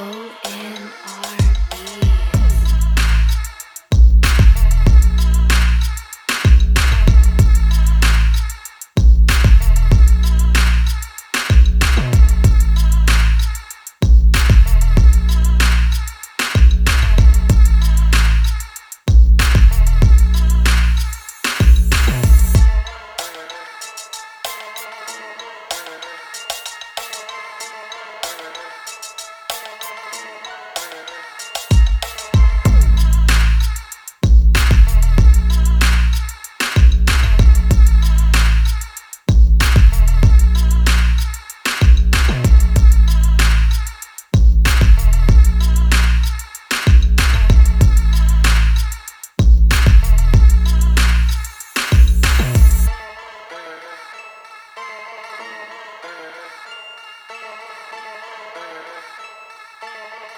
Oh.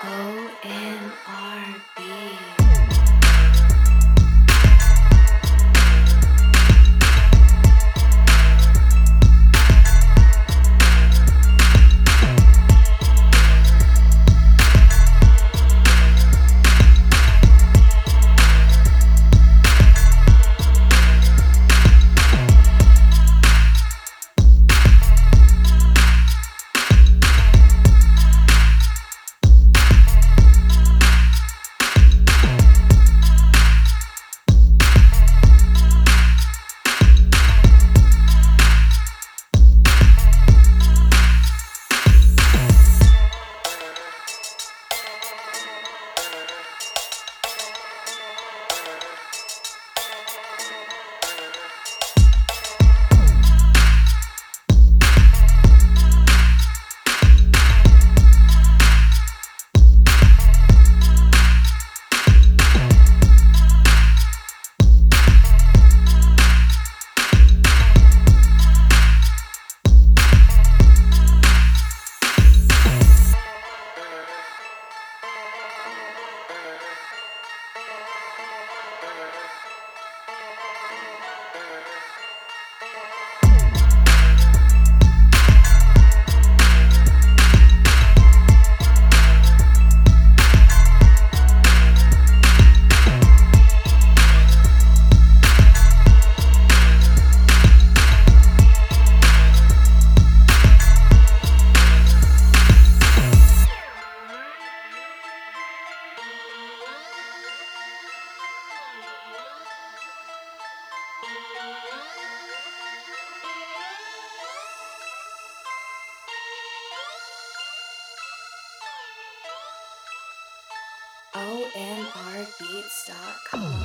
O N R. OMRbeats.com.